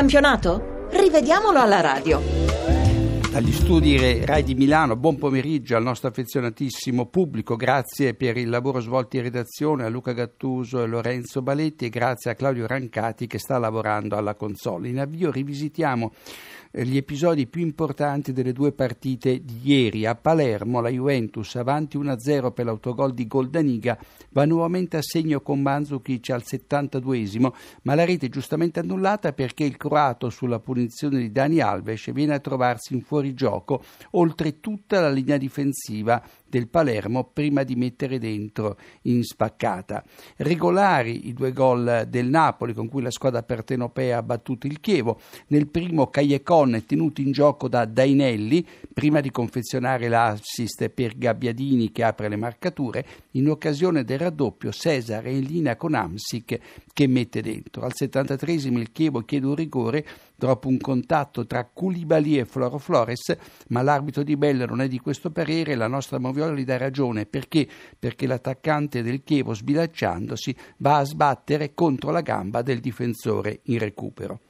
campionato? Rivediamolo alla radio. Dagli studi Rai di Milano, buon pomeriggio al nostro affezionatissimo pubblico, grazie per il lavoro svolto in redazione a Luca Gattuso e Lorenzo Baletti e grazie a Claudio Rancati che sta lavorando alla console. In avvio rivisitiamo gli episodi più importanti delle due partite di ieri. A Palermo la Juventus avanti 1-0 per l'autogol di Goldaniga va nuovamente a segno con Mandzukic al 72esimo, ma la rete è giustamente annullata perché il croato sulla punizione di Dani Alves viene a trovarsi in fuorigioco oltre tutta la linea difensiva del Palermo prima di mettere dentro in spaccata. Regolari i due gol del Napoli con cui la squadra pertenopea ha battuto il Chievo. Nel primo Cagliacon è tenuto in gioco da Dainelli prima di confezionare l'assist per Gabbiadini che apre le marcature. In occasione del raddoppio Cesare in linea con Amsic che mette dentro. Al 73 il Chievo chiede un rigore dopo un contatto tra Culibali e Floro Flores, ma l'arbitro di Belle non è di questo parere la nostra Moviola gli dà ragione. Perché? Perché l'attaccante del Chievo, sbilacciandosi, va a sbattere contro la gamba del difensore in recupero.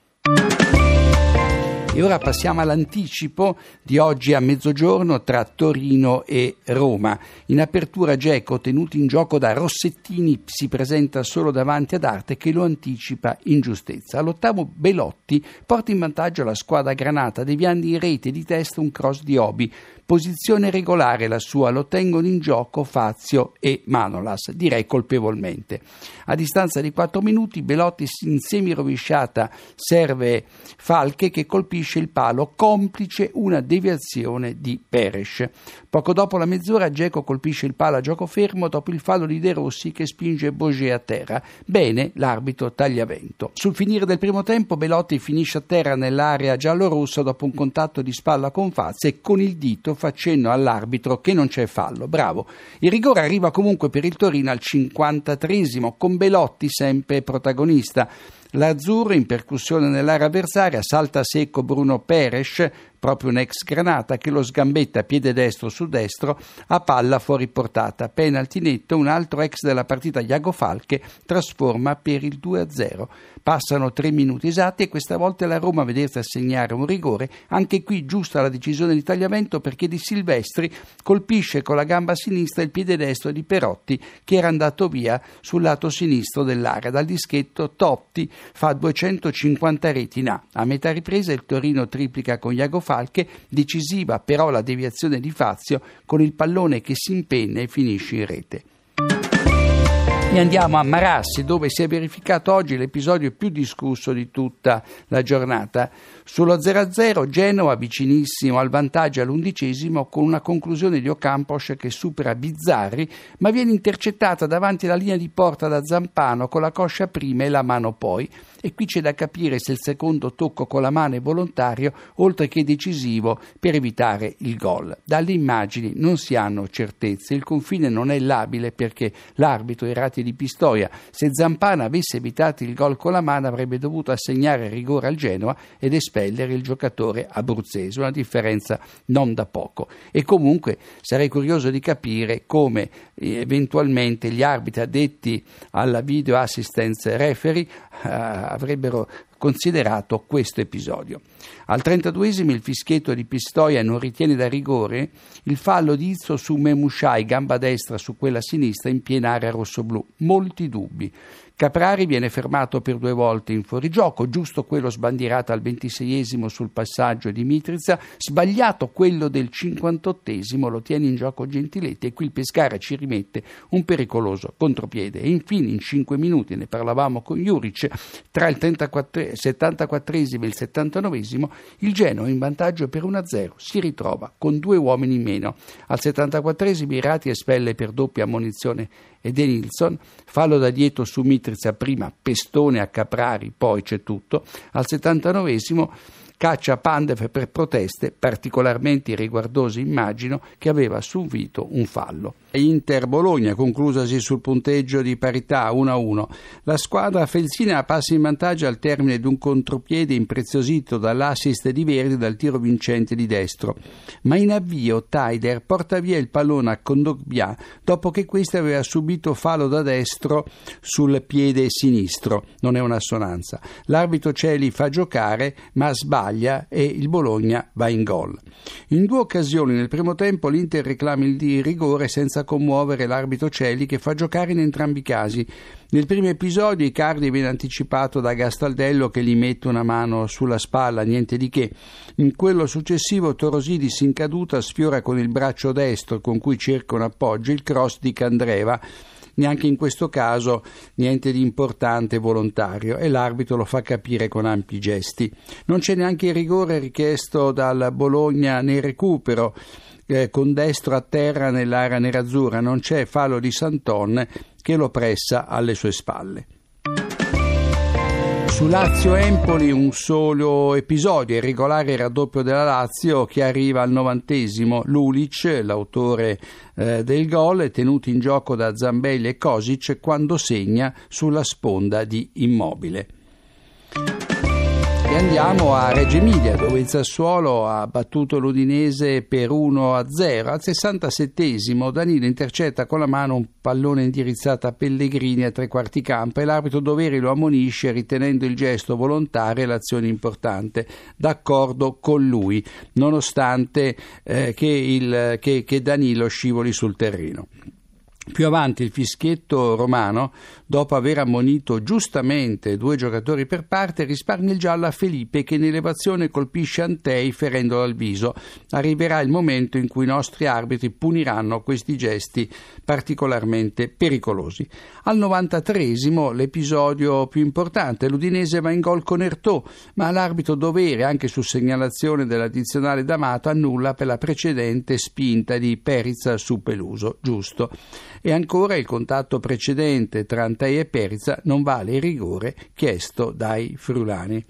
E ora passiamo all'anticipo di oggi a mezzogiorno tra Torino e Roma. In apertura Geco, tenuto in gioco da Rossettini, si presenta solo davanti ad Arte che lo anticipa in giustezza. All'ottavo Belotti porta in vantaggio la squadra granata deviando in rete di testa un cross di Obi. Posizione regolare la sua, lo tengono in gioco Fazio e Manolas, direi colpevolmente. A distanza di 4 minuti Belotti in semirovesciata serve Falche che colpisce il palo, complice una deviazione di Peres. Poco dopo la mezz'ora Geco colpisce il palo a gioco fermo dopo il fallo di De Rossi che spinge Boget a terra. Bene, l'arbitro taglia vento. Sul finire del primo tempo Belotti finisce a terra nell'area giallo-rossa dopo un contatto di spalla con Fazio e con il dito facendo all'arbitro che non c'è fallo. Bravo. Il rigore arriva comunque per il Torino al 53 con Belotti sempre protagonista. L'azzurro in percussione nell'area avversaria salta secco Bruno Peres proprio un ex Granata che lo sgambetta piede destro su destro a palla fuori portata. Penalty netto, un altro ex della partita Iago Falche trasforma per il 2-0. Passano tre minuti esatti e questa volta la Roma a vedersi assegnare un rigore, anche qui giusta la decisione di tagliamento perché Di Silvestri colpisce con la gamba sinistra il piede destro di Perotti che era andato via sul lato sinistro dell'area. Dal dischetto Totti fa 250 reti in A. A metà ripresa il Torino triplica con Iago Falche decisiva però la deviazione di Fazio con il pallone che si impenna e finisce in rete. E andiamo a Marassi dove si è verificato oggi l'episodio più discusso di tutta la giornata. Sullo 0-0 Genova vicinissimo al vantaggio all'undicesimo con una conclusione di Ocampos che supera Bizzarri ma viene intercettata davanti alla linea di porta da Zampano con la coscia prima e la mano poi e qui c'è da capire se il secondo tocco con la mano è volontario oltre che decisivo per evitare il gol. Dalle immagini non si hanno certezze, il confine non è labile perché l'arbitro Erati di Pistoia, se Zampana avesse evitato il gol con la mano avrebbe dovuto assegnare rigore al Genoa ed espellere il giocatore abruzzese, una differenza non da poco. E comunque sarei curioso di capire come eh, eventualmente gli arbitri addetti alla video assistance referee eh, avrebbero considerato questo episodio. Al 32esimo il fischietto di Pistoia non ritiene da rigore il fallo di Izzo su Memushai, gamba destra su quella sinistra in piena area rossoblù. Molti dubbi. Caprari viene fermato per due volte in fuorigioco, giusto quello sbandierato al 26esimo sul passaggio di Mitrizza, sbagliato quello del 58esimo, lo tiene in gioco Gentiletti e qui il Pescara ci rimette un pericoloso contropiede. E infine in 5 minuti, ne parlavamo con Juric, tra il 34, 74esimo e il 79esimo il Genoa in vantaggio per 1-0 si ritrova con due uomini in meno. Al 74esimo Irati espelle per doppia ammonizione e De Nilsson, fallo da dietro su Mitrizza, prima pestone a Caprari, poi c'è tutto. Al 79esimo caccia Pandev per proteste particolarmente riguardose immagino che aveva subito un fallo. Inter Bologna conclusasi sul punteggio di parità 1-1. La squadra felsina passa in vantaggio al termine di un contropiede impreziosito dall'assist di Verdi dal tiro vincente di destro. Ma in avvio Taider porta via il pallone a Condogbia dopo che questi aveva subito fallo da destro sul piede sinistro. Non è un'assonanza. L'arbitro Celi fa giocare ma sbaglia e il Bologna va in gol. In due occasioni nel primo tempo l'Inter reclama il rigore senza commuovere l'arbitro Celi che fa giocare in entrambi i casi. Nel primo episodio Icardi viene anticipato da Gastaldello che gli mette una mano sulla spalla, niente di che. In quello successivo Torosidis in caduta sfiora con il braccio destro con cui cerca un appoggio il cross di Candreva neanche in questo caso niente di importante volontario e l'arbitro lo fa capire con ampi gesti. Non c'è neanche il rigore richiesto dal Bologna nel recupero. Eh, con destro a terra nell'area nerazzurra non c'è fallo di Santon che lo pressa alle sue spalle. Su Lazio-Empoli un solo episodio, il regolare raddoppio della Lazio che arriva al novantesimo. Lulic, l'autore eh, del gol, è tenuto in gioco da Zambelli e Kosic quando segna sulla sponda di Immobile. E andiamo a Reggio Emilia dove il Sassuolo ha battuto l'Udinese per 1-0. Al 67esimo Danilo intercetta con la mano un pallone indirizzato a Pellegrini a tre quarti campo e l'arbitro Doveri lo ammonisce ritenendo il gesto volontario e l'azione importante. D'accordo con lui, nonostante eh, che, il, che, che Danilo scivoli sul terreno. Più avanti il fischietto romano, dopo aver ammonito giustamente due giocatori per parte, risparmia il giallo a Felipe che in elevazione colpisce Antei ferendolo al viso. Arriverà il momento in cui i nostri arbitri puniranno questi gesti particolarmente pericolosi. Al 93esimo l'episodio più importante, l'Udinese va in gol con Ertò, ma l'arbitro dovere, anche su segnalazione dell'addizionale D'Amato, annulla per la precedente spinta di Perizza su Peluso. Giusto e ancora il contatto precedente tra Antei e Perizza non vale il rigore chiesto dai frulani.